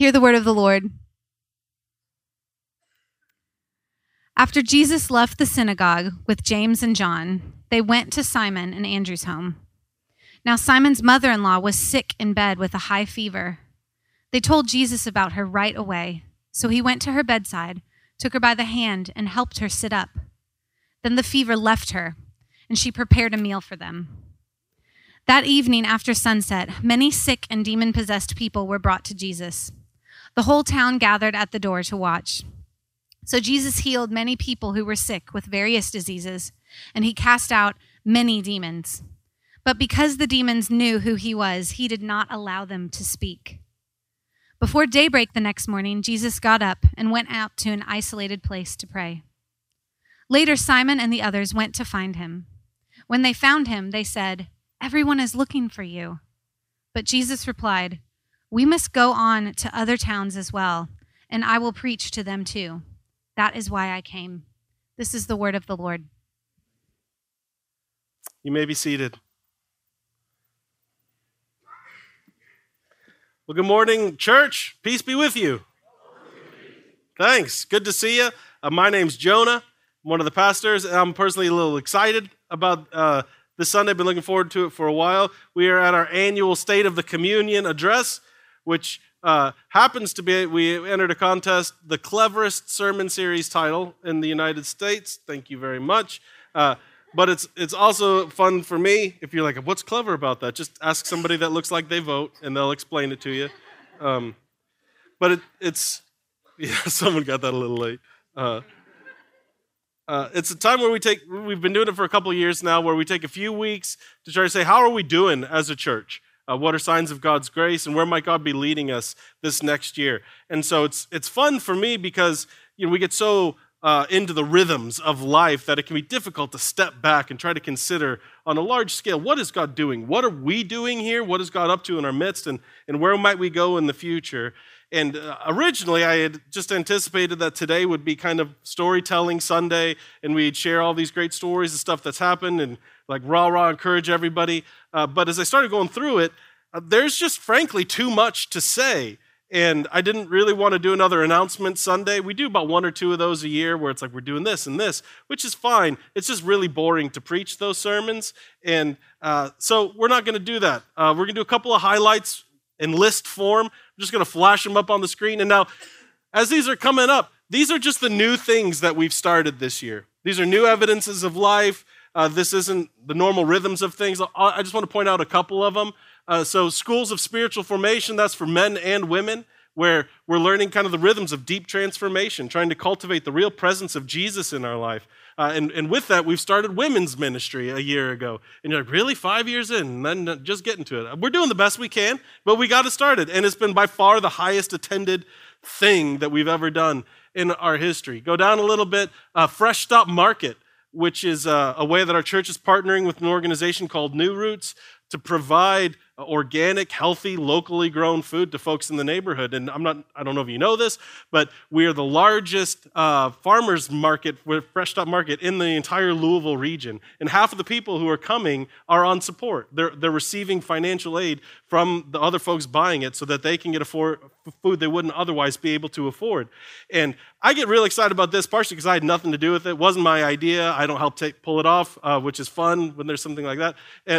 Hear the word of the Lord. After Jesus left the synagogue with James and John, they went to Simon and Andrew's home. Now, Simon's mother in law was sick in bed with a high fever. They told Jesus about her right away, so he went to her bedside, took her by the hand, and helped her sit up. Then the fever left her, and she prepared a meal for them. That evening after sunset, many sick and demon possessed people were brought to Jesus. The whole town gathered at the door to watch. So Jesus healed many people who were sick with various diseases, and he cast out many demons. But because the demons knew who he was, he did not allow them to speak. Before daybreak the next morning, Jesus got up and went out to an isolated place to pray. Later, Simon and the others went to find him. When they found him, they said, Everyone is looking for you. But Jesus replied, We must go on to other towns as well, and I will preach to them too. That is why I came. This is the word of the Lord. You may be seated. Well, good morning, church. Peace be with you. Thanks. Good to see you. Uh, my name's Jonah. I'm one of the pastors, and I'm personally a little excited about uh, this Sunday. I've been looking forward to it for a while. We are at our annual State of the Communion address, which uh, happens to be, we entered a contest, the cleverest sermon series title in the United States. Thank you very much. Uh, but it's it's also fun for me if you're like, what's clever about that? Just ask somebody that looks like they vote, and they'll explain it to you. Um, but it, it's yeah, someone got that a little late. Uh, uh, it's a time where we take we've been doing it for a couple years now, where we take a few weeks to try to say, how are we doing as a church? Uh, what are signs of God's grace, and where might God be leading us this next year? And so it's it's fun for me because you know we get so uh, into the rhythms of life that it can be difficult to step back and try to consider on a large scale what is God doing? What are we doing here? What is God up to in our midst? And, and where might we go in the future? And uh, originally, I had just anticipated that today would be kind of storytelling Sunday, and we'd share all these great stories and stuff that's happened and like rah rah encourage everybody. Uh, but as I started going through it, uh, there's just frankly too much to say. And I didn't really want to do another announcement Sunday. We do about one or two of those a year where it's like we're doing this and this, which is fine. It's just really boring to preach those sermons. And uh, so we're not going to do that. Uh, we're going to do a couple of highlights in list form. I'm just going to flash them up on the screen. And now, as these are coming up, these are just the new things that we've started this year. These are new evidences of life. Uh, this isn't the normal rhythms of things. I just want to point out a couple of them. Uh, so, schools of spiritual formation, that's for men and women, where we're learning kind of the rhythms of deep transformation, trying to cultivate the real presence of Jesus in our life. Uh, and, and with that, we've started women's ministry a year ago. And you're like, really? Five years in? And then just getting to it. We're doing the best we can, but we got it started. And it's been by far the highest attended thing that we've ever done in our history. Go down a little bit. Uh, Fresh Stop Market, which is uh, a way that our church is partnering with an organization called New Roots to provide organic, healthy, locally grown food to folks in the neighborhood. And I'm not, I don't know if you know this, but we are the largest uh, farmers market, fresh stop market in the entire Louisville region. And half of the people who are coming are on support. They're, they're receiving financial aid from the other folks buying it so that they can get afford, food they wouldn't otherwise be able to afford. And I get really excited about this, partially because I had nothing to do with it. It wasn't my idea. I don't help take, pull it off, uh, which is fun when there's something like that.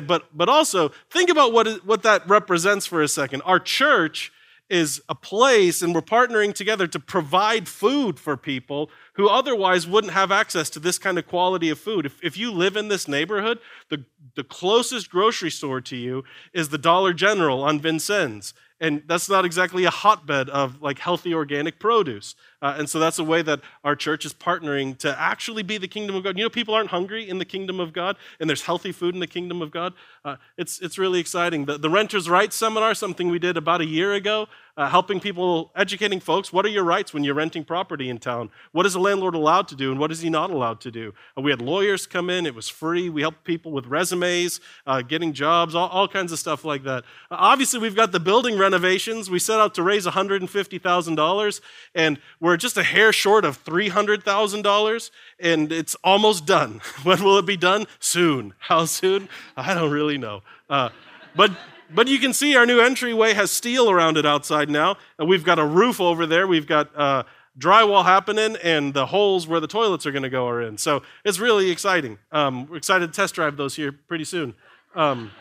But, but also, think about what, is, what that represents for a second. Our church is a place, and we're partnering together to provide food for people who otherwise wouldn't have access to this kind of quality of food. If, if you live in this neighborhood, the, the closest grocery store to you is the Dollar General on Vincennes and that's not exactly a hotbed of like healthy organic produce uh, and so that's a way that our church is partnering to actually be the kingdom of god. You know people aren't hungry in the kingdom of god and there's healthy food in the kingdom of god. Uh, it's, it's really exciting. The, the renters rights seminar something we did about a year ago uh, helping people educating folks what are your rights when you're renting property in town? What is a landlord allowed to do and what is he not allowed to do? Uh, we had lawyers come in it was free. We helped people with resumes uh, getting jobs all, all, kinds of stuff like that. Uh, obviously we've got the building renovations. We set out to raise $150000 and we're just a hair short of $300000 and it's almost done when will it be done soon how soon i don't really know uh, but But you can see our new entryway has steel around it outside now. And we've got a roof over there. We've got uh, drywall happening, and the holes where the toilets are going to go are in. So it's really exciting. Um, we're excited to test drive those here pretty soon. Um,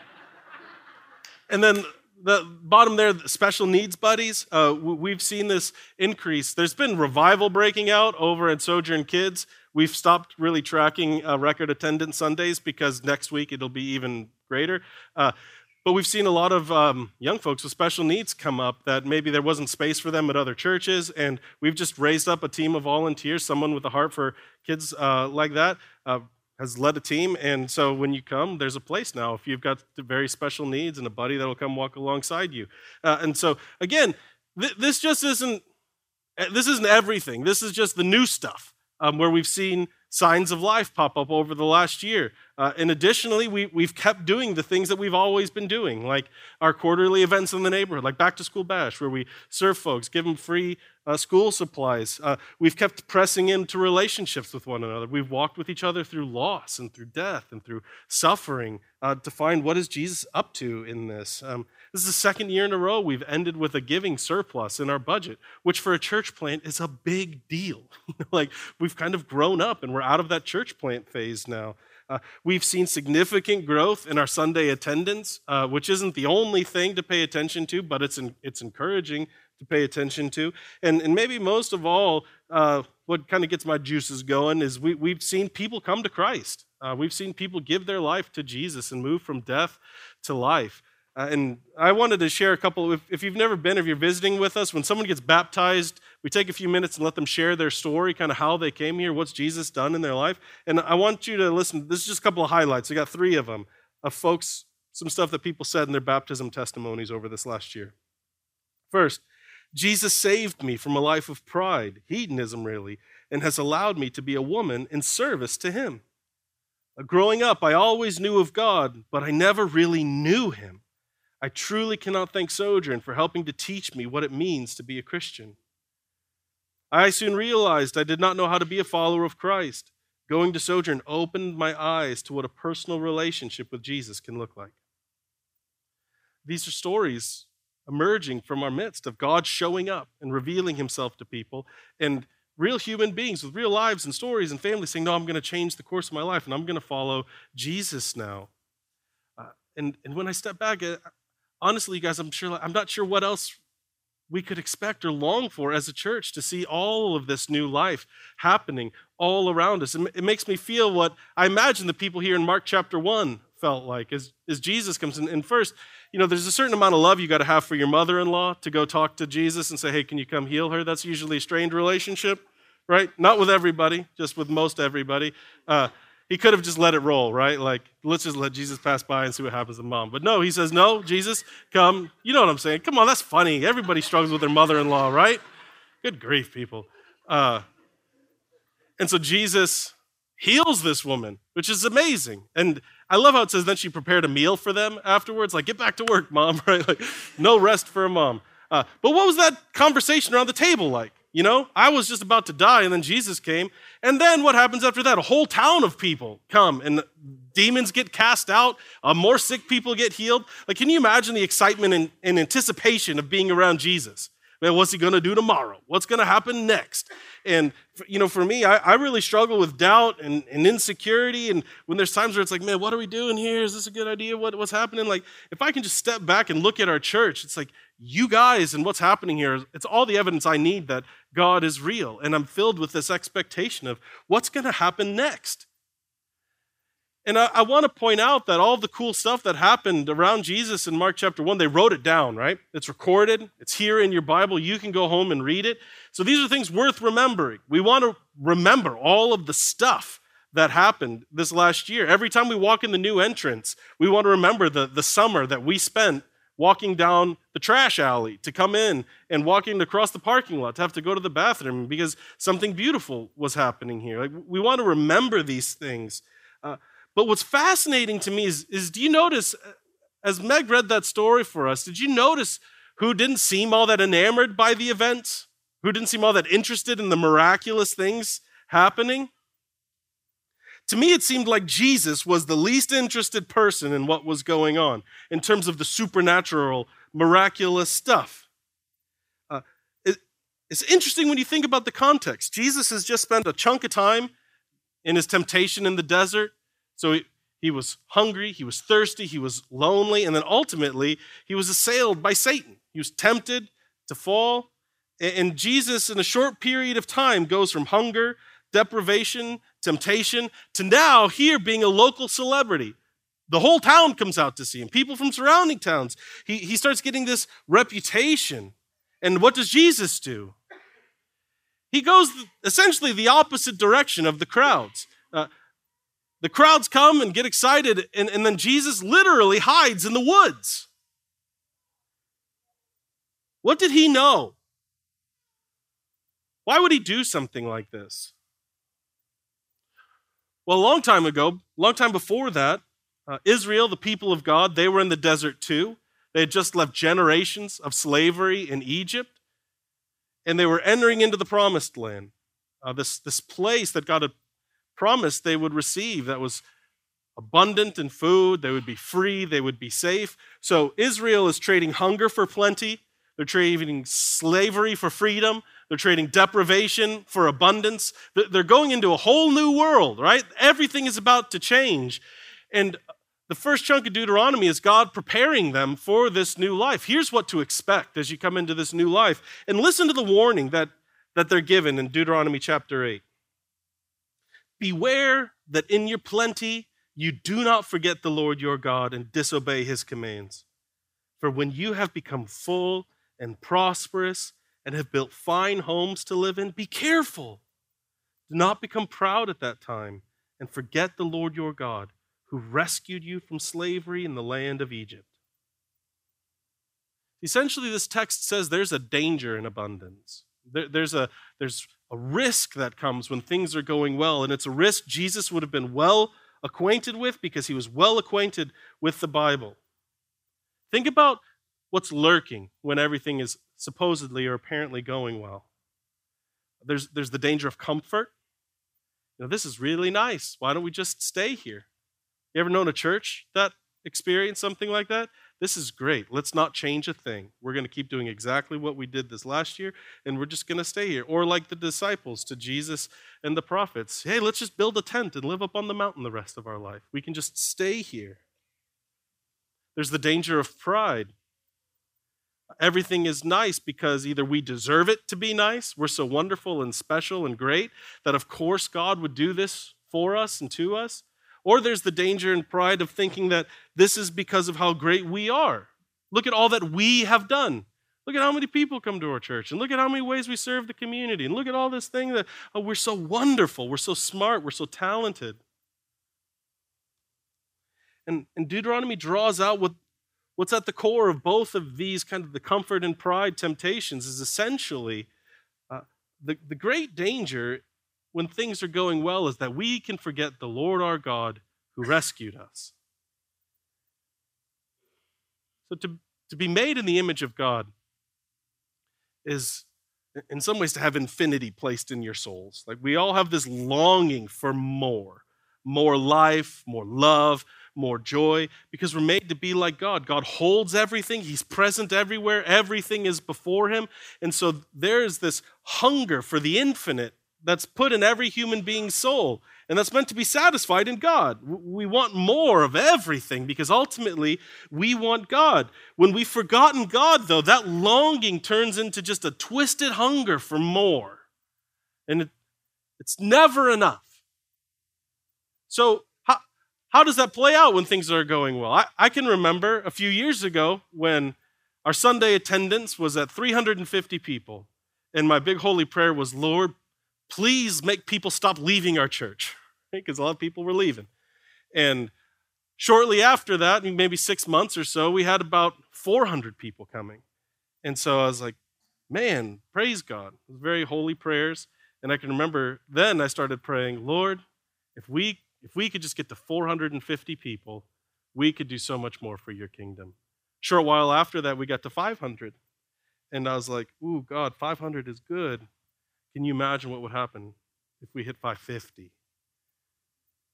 and then the bottom there, the special needs buddies, uh, we've seen this increase. There's been revival breaking out over at Sojourn Kids. We've stopped really tracking uh, record attendance Sundays because next week it'll be even greater. Uh, but we've seen a lot of um, young folks with special needs come up that maybe there wasn't space for them at other churches, and we've just raised up a team of volunteers, someone with a heart for kids uh, like that. Has led a team, and so when you come, there's a place now. If you've got very special needs and a buddy that'll come walk alongside you, uh, and so again, th- this just isn't eh, this isn't everything. This is just the new stuff um, where we've seen signs of life pop up over the last year. Uh, and additionally, we, we've kept doing the things that we've always been doing, like our quarterly events in the neighborhood, like Back to School Bash, where we serve folks, give them free uh, school supplies. Uh, we've kept pressing into relationships with one another. We've walked with each other through loss and through death and through suffering uh, to find what is Jesus up to in this. Um, this is the second year in a row we've ended with a giving surplus in our budget, which for a church plant is a big deal. like we've kind of grown up and we're out of that church plant phase now. Uh, we've seen significant growth in our Sunday attendance, uh, which isn't the only thing to pay attention to, but it's, in, it's encouraging to pay attention to. And, and maybe most of all, uh, what kind of gets my juices going is we, we've seen people come to Christ. Uh, we've seen people give their life to Jesus and move from death to life. Uh, and I wanted to share a couple. If, if, you've never been, if you're visiting with us, when someone gets baptized, we take a few minutes and let them share their story, kind of how they came here, what's Jesus done in their life. And I want you to listen. This is just a couple of highlights. We got three of them of folks, some stuff that people said in their baptism testimonies over this last year. First, Jesus saved me from a life of pride, hedonism really, and has allowed me to be a woman in service to him. Uh, growing up, I always knew of God, but I never really knew him. I truly cannot thank Sojourn for helping to teach me what it means to be a Christian. I soon realized I did not know how to be a follower of Christ. Going to Sojourn opened my eyes to what a personal relationship with Jesus can look like. These are stories emerging from our midst of God showing up and revealing himself to people and real human beings with real lives and stories and families saying, No, I'm going to change the course of my life and I'm going to follow Jesus now. Uh, and, and when I step back, honestly, you guys, I'm sure I'm not sure what else we could expect or long for as a church to see all of this new life happening all around us. It makes me feel what I imagine the people here in Mark chapter 1 felt like as, as Jesus comes in. And first, you know, there's a certain amount of love you got to have for your mother in law to go talk to Jesus and say, hey, can you come heal her? That's usually a strained relationship, right? Not with everybody, just with most everybody. Uh, he could have just let it roll, right? Like, let's just let Jesus pass by and see what happens to mom. But no, he says, no, Jesus, come. You know what I'm saying? Come on, that's funny. Everybody struggles with their mother in law, right? Good grief, people. Uh, and so Jesus heals this woman, which is amazing. And I love how it says then she prepared a meal for them afterwards. Like, get back to work, mom, right? Like, no rest for a mom. Uh, but what was that conversation around the table like? You know, I was just about to die, and then Jesus came. And then what happens after that? A whole town of people come, and demons get cast out, uh, more sick people get healed. Like, can you imagine the excitement and, and anticipation of being around Jesus? Man, what's he going to do tomorrow? What's going to happen next? And, you know, for me, I, I really struggle with doubt and, and, insecurity. And when there's times where it's like, man, what are we doing here? Is this a good idea? What, what's happening? Like, if I can just step back and look at our church, it's like, you guys and what's happening here, it's all the evidence I need that God is real. And I'm filled with this expectation of what's going to happen next. And I, I want to point out that all the cool stuff that happened around Jesus in Mark chapter 1, they wrote it down, right? It's recorded, it's here in your Bible. You can go home and read it. So these are things worth remembering. We want to remember all of the stuff that happened this last year. Every time we walk in the new entrance, we want to remember the, the summer that we spent walking down the trash alley to come in and walking across the parking lot to have to go to the bathroom because something beautiful was happening here. Like we want to remember these things. Uh, but what's fascinating to me is, is do you notice, uh, as Meg read that story for us, did you notice who didn't seem all that enamored by the event? Who didn't seem all that interested in the miraculous things happening? To me, it seemed like Jesus was the least interested person in what was going on in terms of the supernatural, miraculous stuff. Uh, it, it's interesting when you think about the context. Jesus has just spent a chunk of time in his temptation in the desert. So he, he was hungry, he was thirsty, he was lonely, and then ultimately he was assailed by Satan. He was tempted to fall. And Jesus, in a short period of time, goes from hunger, deprivation, temptation, to now here being a local celebrity. The whole town comes out to see him, people from surrounding towns. He, he starts getting this reputation. And what does Jesus do? He goes essentially the opposite direction of the crowds. Uh, the crowds come and get excited, and, and then Jesus literally hides in the woods. What did he know? Why would he do something like this? Well, a long time ago, long time before that, uh, Israel, the people of God, they were in the desert too. They had just left generations of slavery in Egypt, and they were entering into the promised land, uh, this, this place that God had promised they would receive that was abundant in food, they would be free, they would be safe. So Israel is trading hunger for plenty, they're trading slavery for freedom. They're trading deprivation for abundance. They're going into a whole new world, right? Everything is about to change. And the first chunk of Deuteronomy is God preparing them for this new life. Here's what to expect as you come into this new life. And listen to the warning that, that they're given in Deuteronomy chapter 8. Beware that in your plenty you do not forget the Lord your God and disobey his commands. For when you have become full and prosperous and have built fine homes to live in, be careful. Do not become proud at that time and forget the Lord your God, who rescued you from slavery in the land of Egypt. Essentially, this text says there's a danger in abundance. There, there's, a, there's a risk that comes when things are going well, and it's a risk Jesus would have been well acquainted with because he was well acquainted with the Bible. Think about what's lurking when everything is supposedly or apparently going well. There's, there's the danger of comfort. You know, this is really nice. Why don't we just stay here? You ever known a church that experienced something like that? This is great. Let's not change a thing. We're going to keep doing exactly what we did this last year, and we're just going to stay here. Or like the disciples to Jesus and the prophets hey, let's just build a tent and live up on the mountain the rest of our life. We can just stay here. There's the danger of pride everything is nice because either we deserve it to be nice, we're so wonderful and special and great that of course God would do this for us and to us, or there's the danger and pride of thinking that this is because of how great we are. Look at all that we have done. Look at how many people come to our church, and look at how many ways we serve the community, and look at all this thing that oh, we're so wonderful, we're so smart, we're so talented. And, and Deuteronomy draws out what what's at the core of both of these kind of the comfort and pride temptations is essentially uh, the, the great danger when things are going well is that we can forget the Lord our God who rescued us. So to, to be made in the image of God is in some ways to have infinity placed in your souls. Like we all have this longing for more, more life, more love, more joy because we're made to be like God. God holds everything, He's present everywhere, everything is before Him. And so there is this hunger for the infinite that's put in every human being's soul. And that's meant to be satisfied in God. We want more of everything because ultimately we want God. When we've forgotten God, though, that longing turns into just a twisted hunger for more. And it, it's never enough. So how does that play out when things are going well? I, I can remember a few years ago when our Sunday attendance was at 350 people, and my big holy prayer was, Lord, please make people stop leaving our church, because a lot of people were leaving. And shortly after that, maybe six months or so, we had about 400 people coming. And so I was like, man, praise God. It was very holy prayers. And I can remember then I started praying, Lord, if we if we could just get to 450 people, we could do so much more for your kingdom. Short while after that, we got to 500. And I was like, ooh, God, 500 is good. Can you imagine what would happen if we hit 550?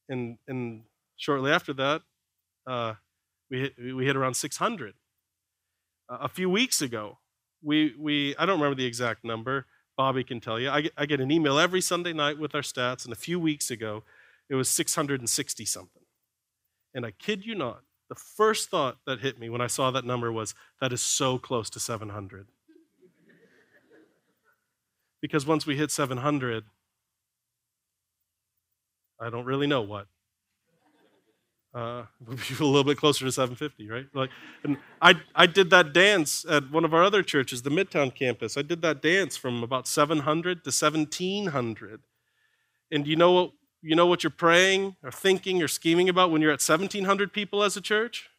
and, and shortly after that, uh, we, hit, we hit around 600. Uh, a few weeks ago, we, we, I don't remember the exact number, Bobby can tell you. I get, I get an email every Sunday night with our stats, and a few weeks ago, it was 660 something. And I kid you not, the first thought that hit me when I saw that number was, that is so close to 700. because once we hit 700, I don't really know what. Uh, a little bit closer to 750, right? Like, and I, I did that dance at one of our other churches, the Midtown campus. I did that dance from about 700 to 1700. And you know what? You know what you're praying or thinking or scheming about when you're at 1700 people as a church?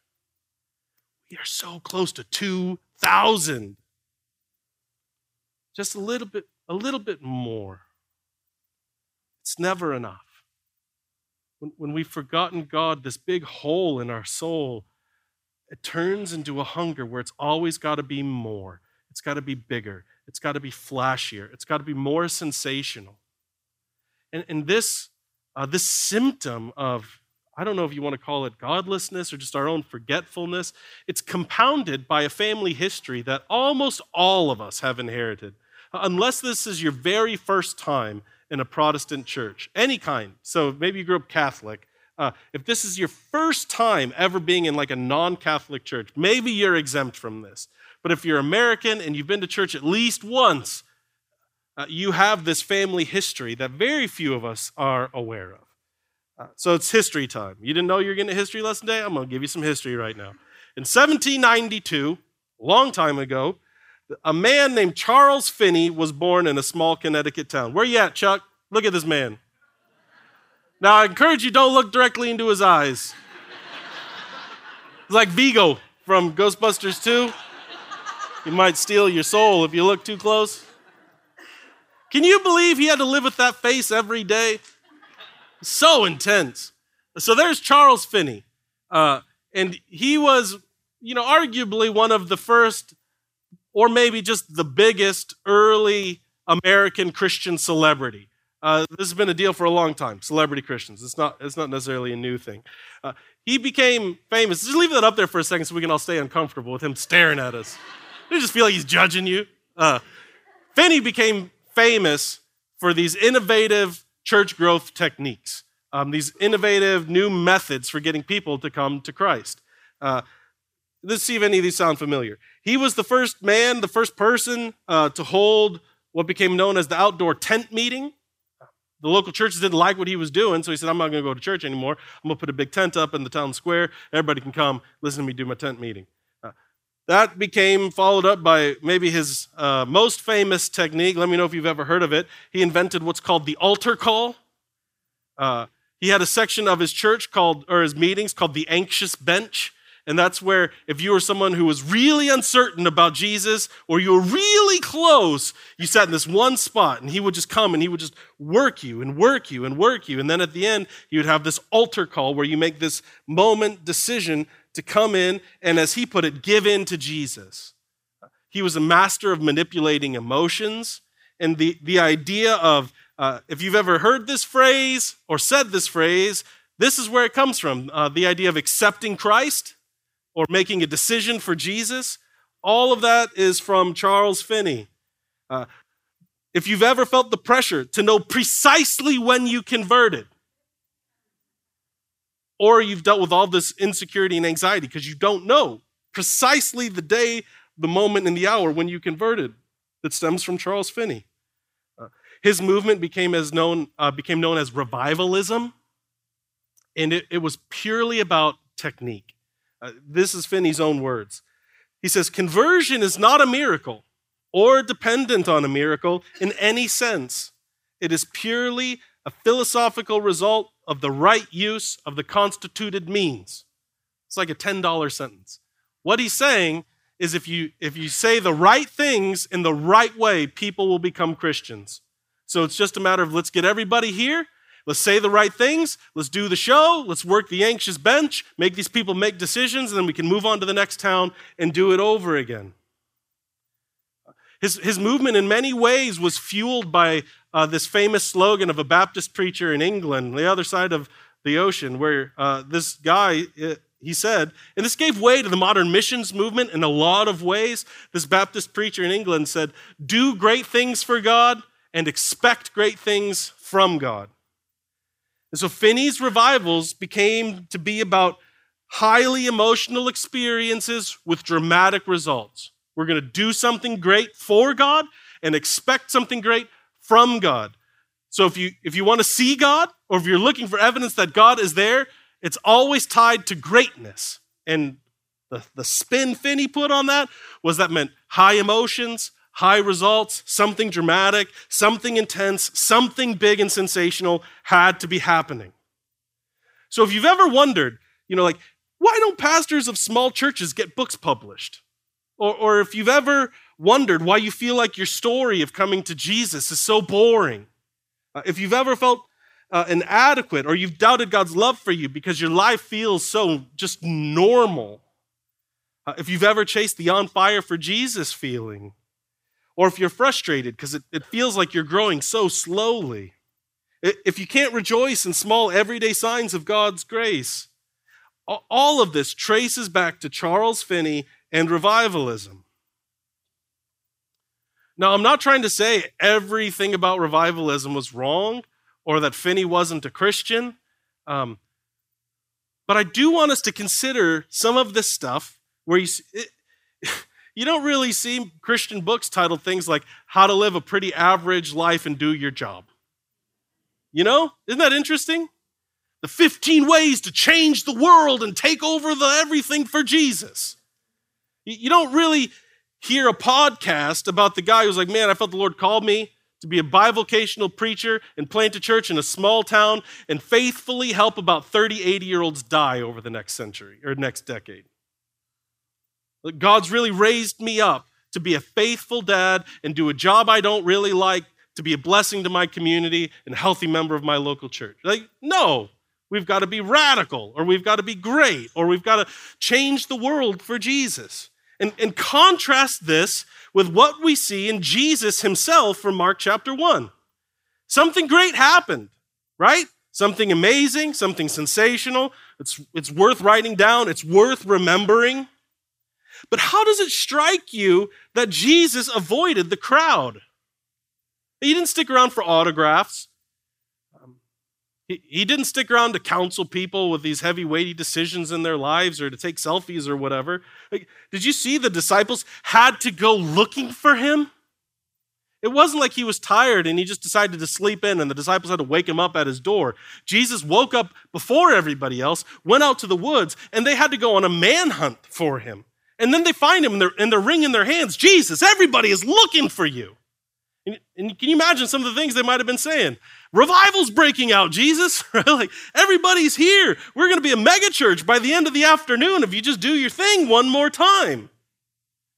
We are so close to 2,000. Just a little bit, a little bit more. It's never enough when, when we've forgotten God, this big hole in our soul, it turns into a hunger where it's always got to be more. It's got to be bigger. It's got to be flashier. It's got to be more sensational. And, and this, uh, this symptom of, I don't know if you want to call it godlessness or just our own forgetfulness, it's compounded by a family history that almost all of us have inherited. Unless this is your very first time in a Protestant church, any kind. So maybe you grew up Catholic. Uh, if this is your first time ever being in like a non Catholic church, maybe you're exempt from this. But if you're American and you've been to church at least once, uh, you have this family history that very few of us are aware of. Uh, so it's history time. You didn't know you were getting a history lesson today? I'm going to give you some history right now. In 1792, a long time ago, a man named Charles Finney was born in a small Connecticut town. Where you at, Chuck? Look at this man. Now, I encourage you, don't look directly into his eyes. It's like Vigo from Ghostbusters 2. He might steal your soul if you look too close. Can you believe he had to live with that face every day? So intense. So there's Charles Finney. Uh, and he was, you know, arguably one of the first or maybe just the biggest early American Christian celebrity. Uh, this has been a deal for a long time, celebrity Christians. It's not, it's not necessarily a new thing. Uh, he became famous. Just leave that up there for a second so we can all stay uncomfortable with him staring at us. You just feel like he's judging you. Uh, Finney became famous for these innovative church growth techniques, um, these innovative new methods for getting people to come to Christ. Uh, let's see if any of these sound familiar. He was the first man, the first person uh, to hold what became known as the outdoor tent meeting. The local churches didn't like what he was doing, so he said, I'm not going to go to church anymore. I'm going to put a big tent up in the town square. Everybody can come listen to me do my tent meeting. That became followed up by maybe his uh, most famous technique. Let me know if you've ever heard of it. He invented what's called the altar call. Uh, he had a section of his church called, or his meetings called the anxious bench. And that's where, if you were someone who was really uncertain about Jesus or you were really close, you sat in this one spot and he would just come and he would just work you and work you and work you. And then at the end, you would have this altar call where you make this moment decision to come in and, as he put it, give in to Jesus. He was a master of manipulating emotions. And the, the idea of, uh, if you've ever heard this phrase or said this phrase, this is where it comes from uh, the idea of accepting Christ or making a decision for Jesus. All of that is from Charles Finney. Uh, if you've ever felt the pressure to know precisely when you converted, or you've dealt with all this insecurity and anxiety because you don't know precisely the day, the moment, and the hour when you converted, that stems from Charles Finney. Uh, his movement became as known uh, became known as revivalism, and it, it was purely about technique. Uh, this is Finney's own words. He says, Conversion is not a miracle or dependent on a miracle in any sense. It is purely a philosophical result of the right use of the constituted means. It's like a $10 sentence. What he's saying is if you, if you say the right things in the right way, people will become Christians. So it's just a matter of let's get everybody here Let's say the right things. Let's do the show. Let's work the anxious bench, make these people make decisions, and then we can move on to the next town and do it over again. His, his movement, in many ways, was fueled by uh, this famous slogan of a Baptist preacher in England, the other side of the ocean, where uh, this guy, uh, he said, and this gave way to the modern missions movement in a lot of ways. This Baptist preacher in England said, Do great things for God and expect great things from God. And so Finney's revivals became to be about highly emotional experiences with dramatic results. We're going to do something great for God and expect something great from God. So if you if you want to see God or if you're looking for evidence that God is there, it's always tied to greatness. And the, the spin Finney put on that was that meant high emotions, high results, something dramatic, something intense, something big and sensational had to be happening. So if you've ever wondered, you know, like, why don't pastors of small churches get books published? Or, or if you've ever wondered why you feel like your story of coming to Jesus is so boring, uh, if you've ever felt uh, inadequate or you've doubted God's love for you because your life feels so just normal, uh, if you've ever chased the on fire for Jesus feeling, or if you're frustrated because it, it feels like you're growing so slowly, if you can't rejoice in small everyday signs of God's grace, all of this traces back to Charles Finney and revivalism. Now, I'm not trying to say everything about revivalism was wrong or that Finney wasn't a Christian, um, but I do want us to consider some of this stuff where you, it, you don't really see Christian books titled things like How to Live a Pretty Average Life and Do Your Job. You know, isn't that interesting? The 15 ways to change the world and take over the everything for Jesus. You don't really hear a podcast about the guy who's like, man, I felt the Lord called me to be a bivocational preacher and plant a church in a small town and faithfully help about 30, 80 year olds die over the next century or next decade. God's really raised me up to be a faithful dad and do a job I don't really like, to be a blessing to my community and healthy member of my local church. Like, no, we've got to be radical or we've got to be great or we've got to change the world for Jesus. And, and contrast this with what we see in Jesus himself from Mark chapter 1. Something great happened, right? Something amazing, something sensational. It's, it's worth writing down, it's worth remembering. But how does it strike you that Jesus avoided the crowd? He didn't stick around for autographs. He, he didn't stick around to counsel people with these heavy, weighty decisions in their lives or to take selfies or whatever. Like, did you see the disciples had to go looking for him? It wasn't like he was tired and he just decided to sleep in and the disciples had to wake him up at his door. Jesus woke up before everybody else, went out to the woods, and they had to go on a manhunt for him. And then they find him and they're, and they're wringing their hands. Jesus, everybody is looking for you. And, and can you imagine some of the things they might have been saying? Revival's breaking out, Jesus. like everybody's here. We're going to be a megachurch by the end of the afternoon if you just do your thing one more time.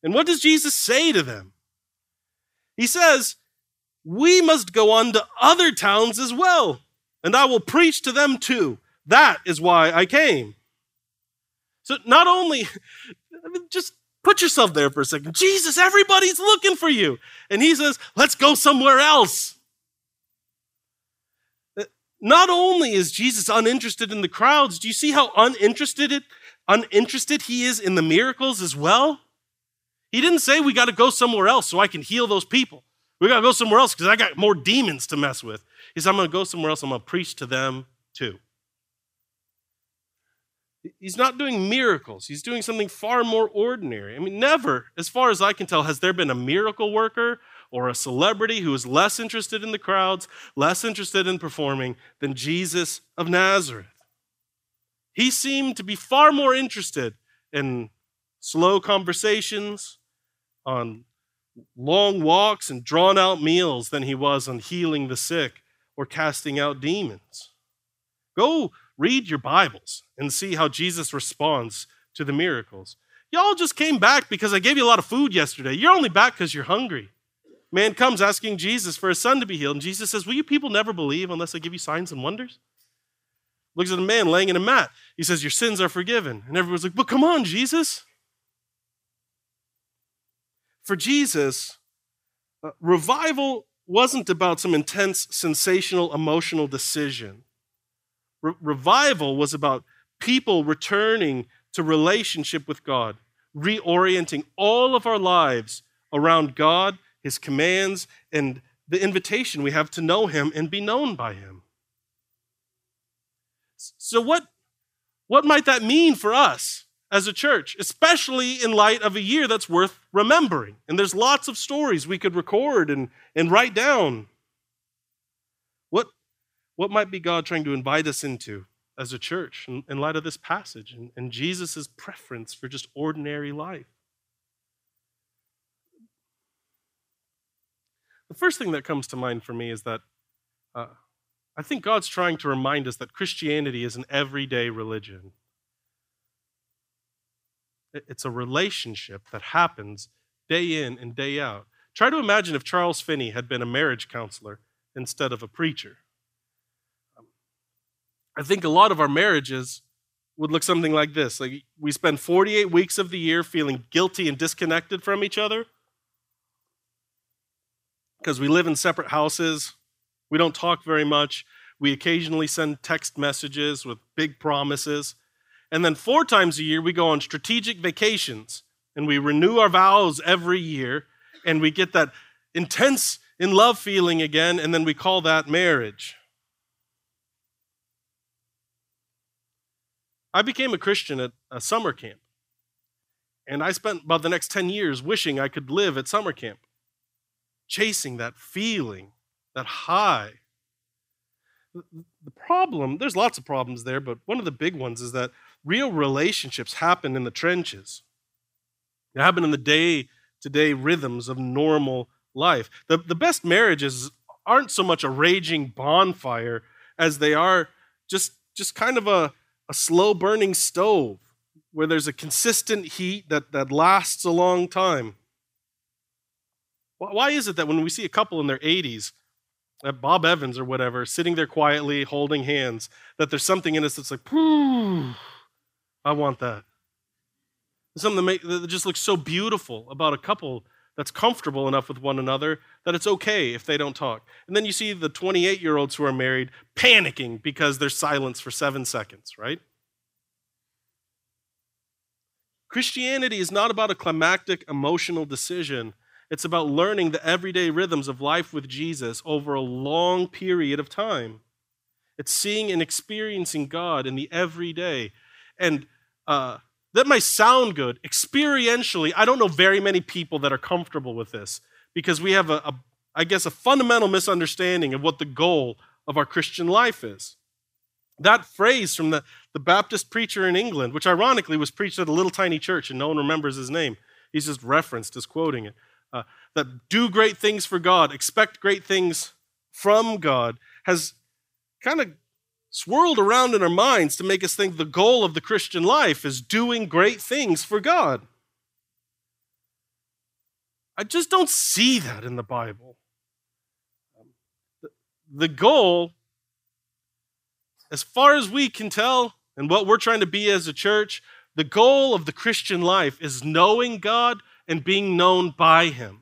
And what does Jesus say to them? He says, We must go on to other towns as well, and I will preach to them too. That is why I came. So not only I mean, just put yourself there for a second. Jesus, everybody's looking for you. And he says, let's go somewhere else. Not only is Jesus uninterested in the crowds, do you see how uninterested, it, uninterested he is in the miracles as well? He didn't say we got to go somewhere else so I can heal those people. We got to go somewhere else because I got more demons to mess with. He said, I'm going to go somewhere else. I'm going to preach to them too. He's not doing miracles. He's doing something far more ordinary. I mean, never, as far as I can tell, has there been a miracle worker or a celebrity who is less interested in the crowds, less interested in performing than Jesus of Nazareth. He seemed to be far more interested in slow conversations, on long walks and drawn out meals than he was on healing the sick or casting out demons. Go read your Bibles and see how Jesus responds to the miracles. Y'all just came back because I gave you a lot of food yesterday. You're only back because you're hungry. Man comes asking Jesus for his son to be healed, and Jesus says, Will you people never believe unless I give you signs and wonders? Looks at a man laying in a mat. He says, Your sins are forgiven. And everyone's like, But come on, Jesus. For Jesus, uh, revival wasn't about some intense, sensational, emotional decision. Re- revival was about people returning to relationship with God, reorienting all of our lives around God, His commands, and the invitation we have to know Him and be known by Him. So, what, what might that mean for us as a church, especially in light of a year that's worth remembering? And there's lots of stories we could record and, and write down. What, what might be God trying to invite us into as a church in, in light of this passage and, and Jesus' preference for just ordinary life? The first thing that comes to mind for me is that uh, I think God's trying to remind us that Christianity is an everyday religion. It's a relationship that happens day in and day out. Try to imagine if Charles Finney had been a marriage counselor instead of a preacher. I think a lot of our marriages would look something like this. Like we spend 48 weeks of the year feeling guilty and disconnected from each other because we live in separate houses. We don't talk very much. We occasionally send text messages with big promises. And then four times a year, we go on strategic vacations and we renew our vows every year and we get that intense in love feeling again, and then we call that marriage. I became a Christian at a summer camp. And I spent about the next 10 years wishing I could live at summer camp chasing that feeling, that high. The problem, there's lots of problems there, but one of the big ones is that real relationships happen in the trenches. They happen in the day to day rhythms of normal life. The, the best marriages aren't so much a raging bonfire as they are just, just kind of a, a slow burning stove where there's a consistent heat that, that lasts a long time. Why is it that when we see a couple in their 80s, uh, Bob Evans or whatever, sitting there quietly holding hands, that there's something in us that's like, I want that. something that, make, that just looks so beautiful about a couple that's comfortable enough with one another that it's okay if they don't talk. And then you see the 28 year olds who are married panicking because there's silence for seven seconds, right? Christianity is not about a climactic emotional decision it's about learning the everyday rhythms of life with Jesus over a long period of time. It's seeing and experiencing God in the everyday. And uh, that might sound good. Experientially, I don't know very many people that are comfortable with this because we have, a, a I guess, a fundamental misunderstanding of what the goal of our Christian life is. That phrase from the, the Baptist preacher in England, which ironically was preached at a little tiny church and no one remembers his name, he's just referenced as quoting it uh, that do great things for God, expect great things from God, has kind of swirled around in our minds to make us think the goal of the Christian life is doing great things for God. I just don't see that in the Bible. The goal, as far as we can tell, and what we're trying to be as a church, the goal of the Christian life is knowing God and being known by Him.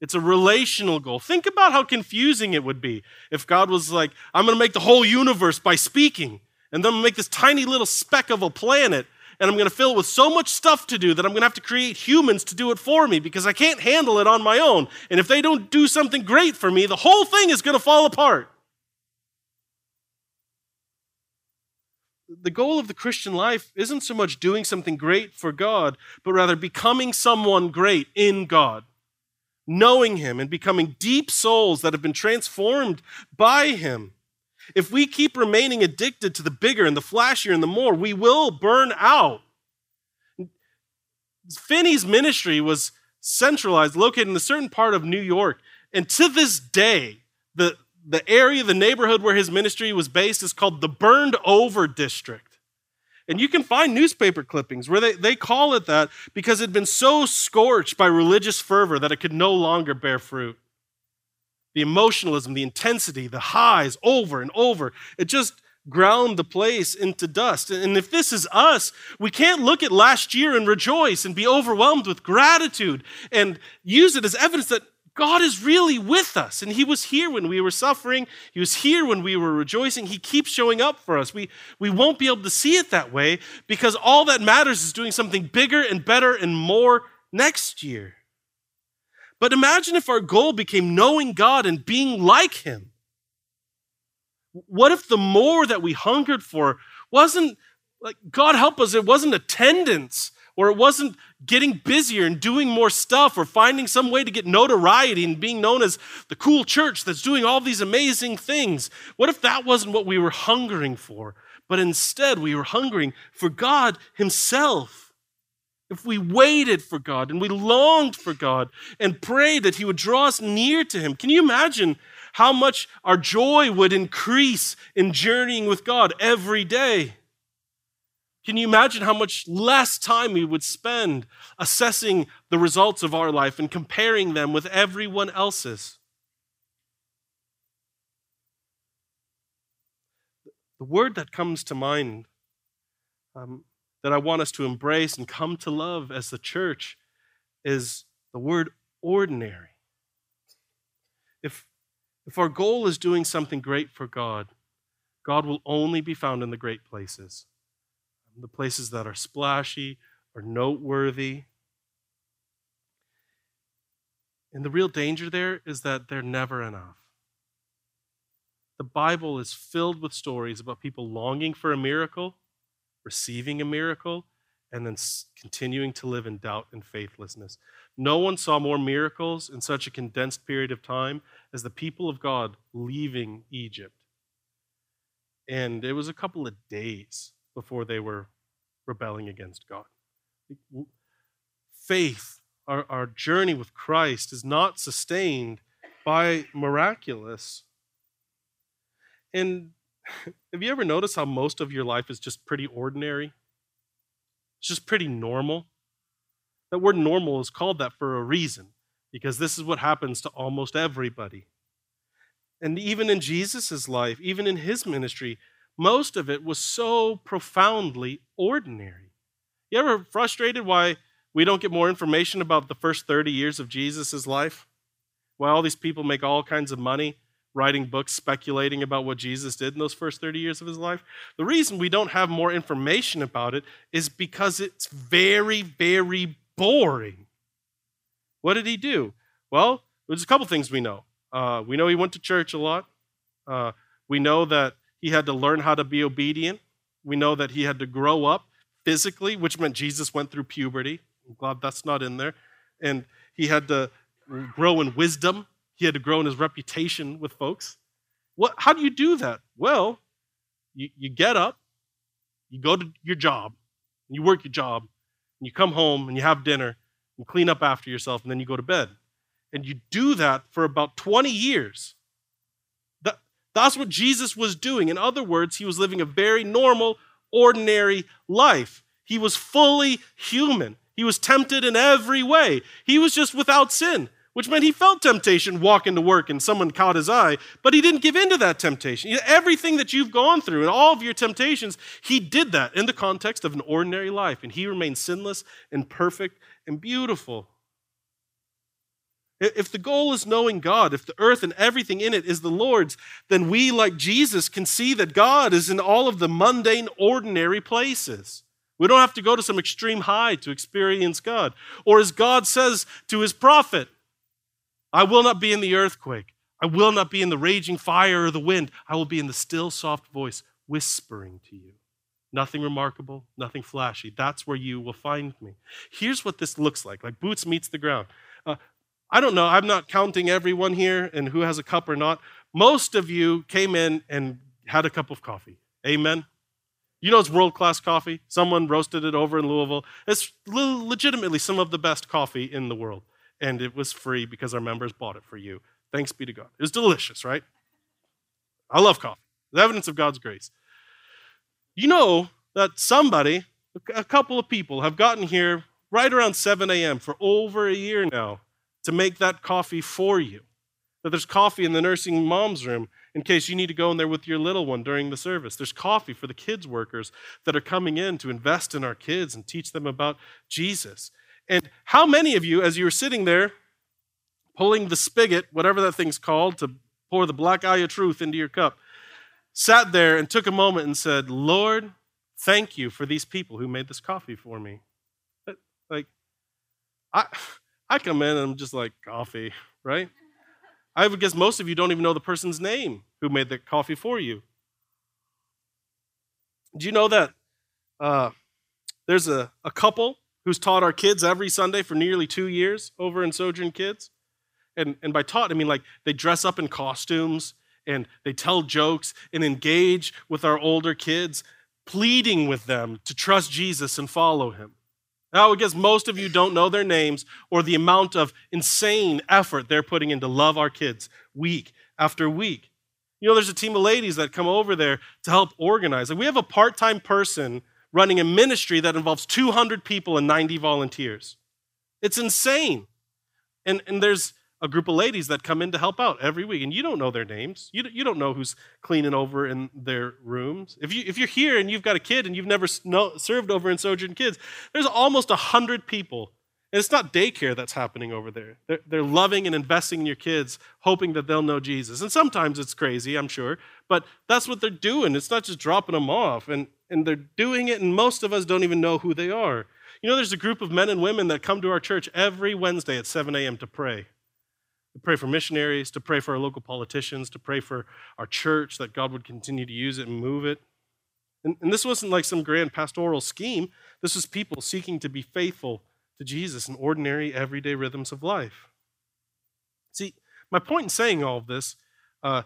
It's a relational goal. Think about how confusing it would be if God was like, I'm going to make the whole universe by speaking, and then I'm going to make this tiny little speck of a planet, and I'm going to fill it with so much stuff to do that I'm going to have to create humans to do it for me because I can't handle it on my own. And if they don't do something great for me, the whole thing is going to fall apart. The goal of the Christian life isn't so much doing something great for God, but rather becoming someone great in God, knowing Him and becoming deep souls that have been transformed by Him. If we keep remaining addicted to the bigger and the flashier and the more, we will burn out. Finney's ministry was centralized, located in a certain part of New York. And to this day, the, the area, the neighborhood where his ministry was based is called the Burned Over District. And you can find newspaper clippings where they, they call it that because it had been so scorched by religious fervor that it could no longer bear fruit. The emotionalism, the intensity, the highs over and over, it just ground the place into dust. And if this is us, we can't look at last year and rejoice and be overwhelmed with gratitude and use it as evidence that God is really with us, and He was here when we were suffering. He was here when we were rejoicing. He keeps showing up for us. We, we won't be able to see it that way because all that matters is doing something bigger and better and more next year. But imagine if our goal became knowing God and being like Him. What if the more that we hungered for wasn't like, God help us, it wasn't attendance or it wasn't getting busier and doing more stuff or finding some way to get notoriety and being known as the cool church that's doing all these amazing things. What if that wasn't what we were hungering for? But instead, we were hungering for God Himself. If we waited for God and we longed for God and prayed that He would draw us near to Him, can you imagine how much our joy would increase in journeying with God every day? Can you imagine how much less time we would spend assessing the results of our life and comparing them with everyone else's? The word that comes to mind um, that I want us to embrace and come to love as the church is the word ordinary. If, if our goal is doing something great for God, God will only be found in the great places the places that are splashy or noteworthy. And the real danger there is that they're never enough. The Bible is filled with stories about people longing for a miracle, receiving a miracle, and then continuing to live in doubt and faithlessness. No one saw more miracles in such a condensed period of time as the people of God leaving Egypt. And it was a couple of days before they were rebelling against God. Faith, our, our journey with Christ, is not sustained by miraculous. And have you ever noticed how most of your life is just pretty ordinary? It's just pretty normal. That word normal is called that for a reason, because this is what happens to almost everybody. And even in Jesus' life, even in his ministry, most of it was so profoundly ordinary. You ever frustrated why we don't get more information about the first 30 years of Jesus' life? Why all these people make all kinds of money writing books speculating about what Jesus did in those first 30 years of his life? The reason we don't have more information about it is because it's very, very boring. What did he do? Well, there's a couple things we know. Uh, we know he went to church a lot. Uh, we know that he had to learn how to be obedient. We know that he had to grow up physically, which meant Jesus went through puberty. I'm glad that's not in there. And he had to grow in wisdom. He had to grow in his reputation with folks. What, how do you do that? Well, you, you get up, you go to your job, you work your job, and you come home and you have dinner, and clean up after yourself, and then you go to bed. And you do that for about 20 years. That's what Jesus was doing. In other words, he was living a very normal, ordinary life. He was fully human. He was tempted in every way. He was just without sin, which meant he felt temptation walking to work and someone caught his eye, but he didn't give in to that temptation. Everything that you've gone through and all of your temptations, he did that in the context of an ordinary life, and he remained sinless and perfect and beautiful. If the goal is knowing God, if the earth and everything in it is the Lord's, then we, like Jesus, can see that God is in all of the mundane, ordinary places. We don't have to go to some extreme high to experience God. Or as God says to his prophet, I will not be in the earthquake. I will not be in the raging fire or the wind. I will be in the still, soft voice whispering to you. Nothing remarkable, nothing flashy. That's where you will find me. Here's what this looks like like boots meets the ground. I don't know, I'm not counting everyone here and who has a cup or not. Most of you came in and had a cup of coffee. Amen. You know it's world class coffee. Someone roasted it over in Louisville. It's legitimately some of the best coffee in the world. And it was free because our members bought it for you. Thanks be to God. It was delicious, right? I love coffee. The evidence of God's grace. You know that somebody, a couple of people, have gotten here right around 7 a.m. for over a year now to make that coffee for you. That there's coffee in the nursing mom's room in case you need to go in there with your little one during the service. There's coffee for the kids workers that are coming in to invest in our kids and teach them about Jesus. And how many of you, as you were sitting there pulling the spigot, whatever that thing's called, to pour the black eye of truth into your cup, sat there and took a moment and said, Lord, thank you for these people who made this coffee for me. Like, I, I come in and I'm just like, coffee, right? I would guess most of you don't even know the person's name who made the coffee for you. Do you know that uh, there's a, a couple who's taught our kids every Sunday for nearly two years over in Sojourn Kids? And, and by taught, I mean like they dress up in costumes and they tell jokes and engage with our older kids, pleading with them to trust Jesus and follow him. Now, I guess most of you don't know their names or the amount of insane effort they're putting in to love our kids week after week. You know, there's a team of ladies that come over there to help organize. Like we have a part time person running a ministry that involves 200 people and 90 volunteers. It's insane. And, and there's a group of ladies that come in to help out every week, and you don't know their names. You, you don't know who's cleaning over in their rooms. If, you, if you're here and you've got a kid and you've never served over in Sojourn Kids, there's almost 100 people. And it's not daycare that's happening over there. They're, they're loving and investing in your kids, hoping that they'll know Jesus. And sometimes it's crazy, I'm sure, but that's what they're doing. It's not just dropping them off, and, and they're doing it, and most of us don't even know who they are. You know, there's a group of men and women that come to our church every Wednesday at 7 a.m. to pray to pray for missionaries, to pray for our local politicians, to pray for our church that God would continue to use it and move it. And, and this wasn't like some grand pastoral scheme. This was people seeking to be faithful to Jesus in ordinary, everyday rhythms of life. See, my point in saying all of this uh,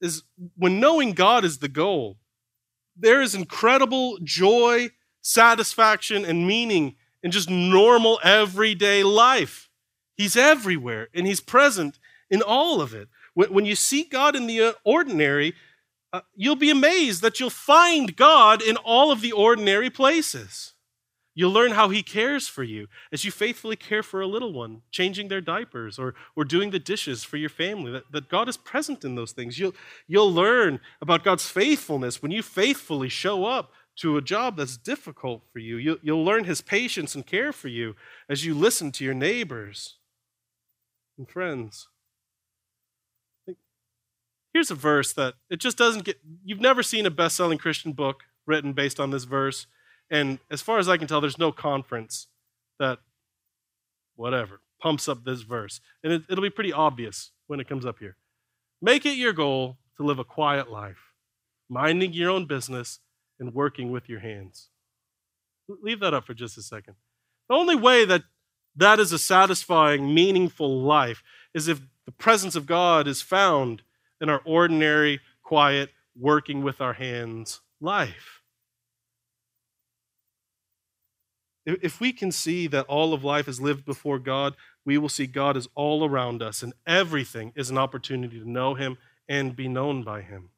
is when knowing God is the goal, there is incredible joy, satisfaction, and meaning in just normal, everyday life. He's everywhere and He's present in all of it. When, you see God in the uh, ordinary, uh, you'll be amazed that you'll find God in all of the ordinary places. You'll learn how He cares for you as you faithfully care for a little one, changing their diapers or, or doing the dishes for your family, that, that God is present in those things. You'll, you'll learn about God's faithfulness when you faithfully show up to a job that's difficult for you. You'll, you'll learn His patience and care for you as you listen to your neighbors and friends. Here's a verse that it just doesn't get, you've never seen a best selling Christian book written based on this verse. And as far as I can tell, there's no conference that, whatever, pumps up this verse. And it, it'll be pretty obvious when it comes up here. Make it your goal to live a quiet life, minding your own business and working with your hands. Leave that up for just a second. The only way that that is a satisfying, meaningful life, is if the presence of God is found in our ordinary, quiet, working with our hands life. If we can see that all of life is lived before God, we will see God is all around us, and everything is an opportunity to know Him and be known by Him.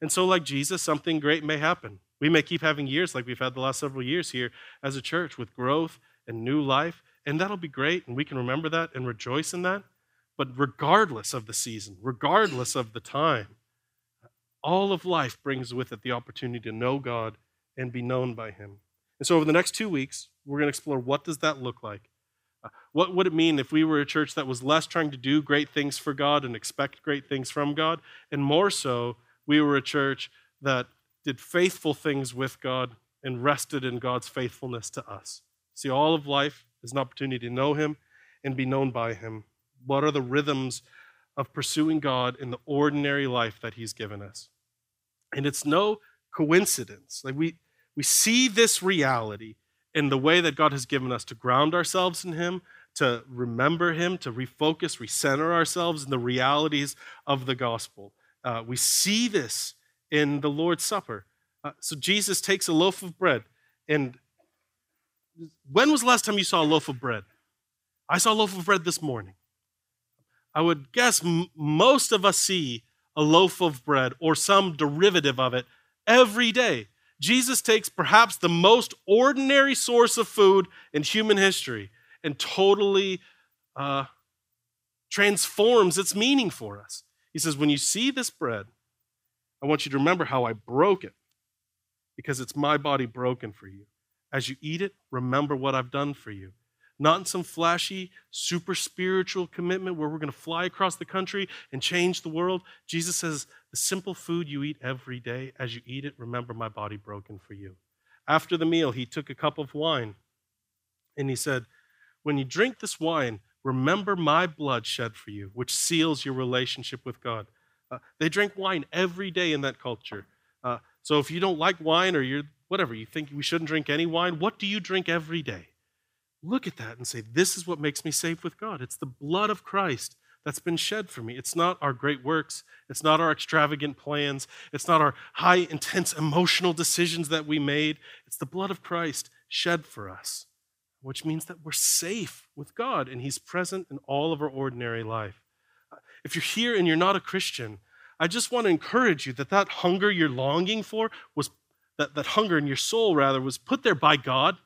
And so, like Jesus, something great may happen. We may keep having years like we've had the last several years here as a church with growth and new life. And that'll be great, and we can remember that and rejoice in that. But regardless of the season, regardless of the time, all of life brings with it the opportunity to know God and be known by Him. And so over the next two weeks, we're going to explore what does that look like? Uh, what would it mean if we were a church that was less trying to do great things for God and expect great things from God, and more so, we were a church that did faithful things with God and rested in God's faithfulness to us? See, all of life is an opportunity to know Him and be known by Him. What are the rhythms of pursuing God in the ordinary life that He's given us? And it's no coincidence. Like we, we see this reality in the way that God has given us to ground ourselves in Him, to remember Him, to refocus, recenter ourselves in the realities of the gospel. Uh, we see this in the Lord's Supper. Uh, so Jesus takes a loaf of bread and when was the last time you saw a loaf of bread? I saw a loaf of bread this morning. I would guess m- most of us see a loaf of bread or some derivative of it every day. Jesus takes perhaps the most ordinary source of food in human history and totally uh, transforms its meaning for us. He says, When you see this bread, I want you to remember how I broke it because it's my body broken for you. As you eat it, remember what I've done for you. not in some flashy, super spiritual commitment where we're going to fly across the country and change the world. Jesus says, The simple food you eat every day, as you eat it, remember my body broken for you. After the meal, he took a cup of wine and he said, When you drink this wine, remember my blood shed for you, which seals your relationship with God. Uh, they drank wine every day in that culture. Uh, so if you don't like wine or you're whatever, you think we shouldn't drink any wine, what do you drink every day? look at that and say, This is what makes me safe with God. It's the blood of Christ that's been shed for me. It's not our great works, it's not our extravagant plans, it's not our high, intense emotional decisions that we made. It's the blood of Christ shed for us, which means that we're safe with God and He's present in all of our ordinary life. If you're here and you're not a Christian, I just want to encourage you that that hunger you're longing for was that, that hunger in your soul rather was put there by God.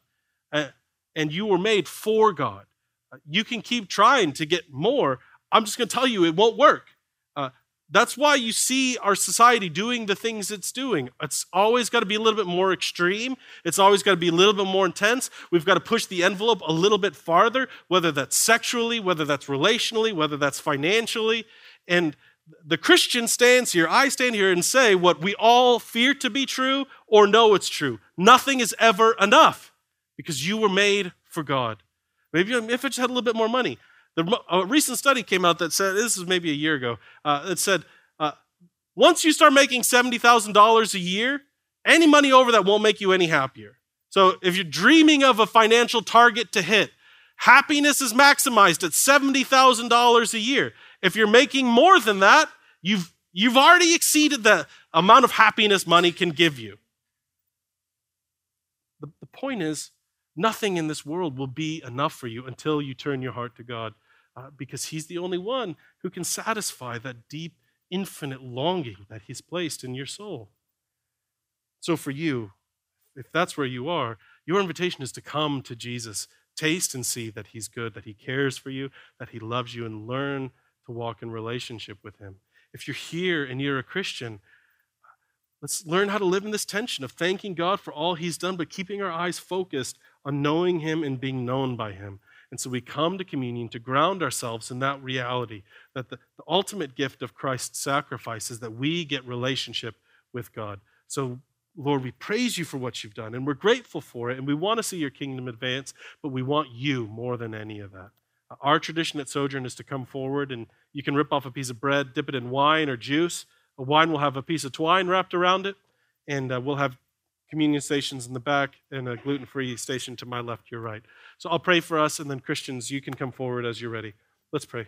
Uh, and you were made for God. Uh, you can keep trying to get more. I'm just going to tell you, it won't work. Uh, that's why you see our society doing the things it's doing. It's always got to be a little bit more extreme. It's always got to be a little bit more intense. We've got to push the envelope a little bit farther, whether that's sexually, whether that's relationally, whether that's financially. And the Christian stands here, I stand here and say what we all fear to be true or know it's true. Nothing is ever enough because you were made for God. Maybe if I just had a little bit more money. A recent study came out that said, this is maybe a year ago, uh, it said, uh, once you start making $70,000 a year, any money over that won't make you any happier. So if you're dreaming of a financial target to hit, happiness is maximized at $70,000 a year. If you're making more than that, you've, you've already exceeded the amount of happiness money can give you. Point is, Nothing in this world will be enough for you until you turn your heart to God, uh, because He's the only one who can satisfy that deep, infinite longing that He's placed in your soul. So, for you, if that's where you are, your invitation is to come to Jesus, taste and see that He's good, that He cares for you, that He loves you, and learn to walk in relationship with Him. If you're here and you're a Christian, let's learn how to live in this tension of thanking God for all He's done, but keeping our eyes focused on knowing Him and being known by Him. And so we come to communion to ground ourselves in that reality that the, the ultimate gift of Christ's sacrifice is that we get relationship with God. So, Lord, we praise you for what you've done, and we're grateful for it, and we want to see your kingdom advance, but we want you more than any of that. Uh, our tradition at Sojourn is to come forward, and you can rip off a piece of bread, dip it in wine or juice. A wine will have a piece of twine wrapped around it, and uh, we'll have communion stations in the back and a gluten free station to my left, your right. So I'll pray for us, and then Christians, you can come forward as you're ready. Let's pray.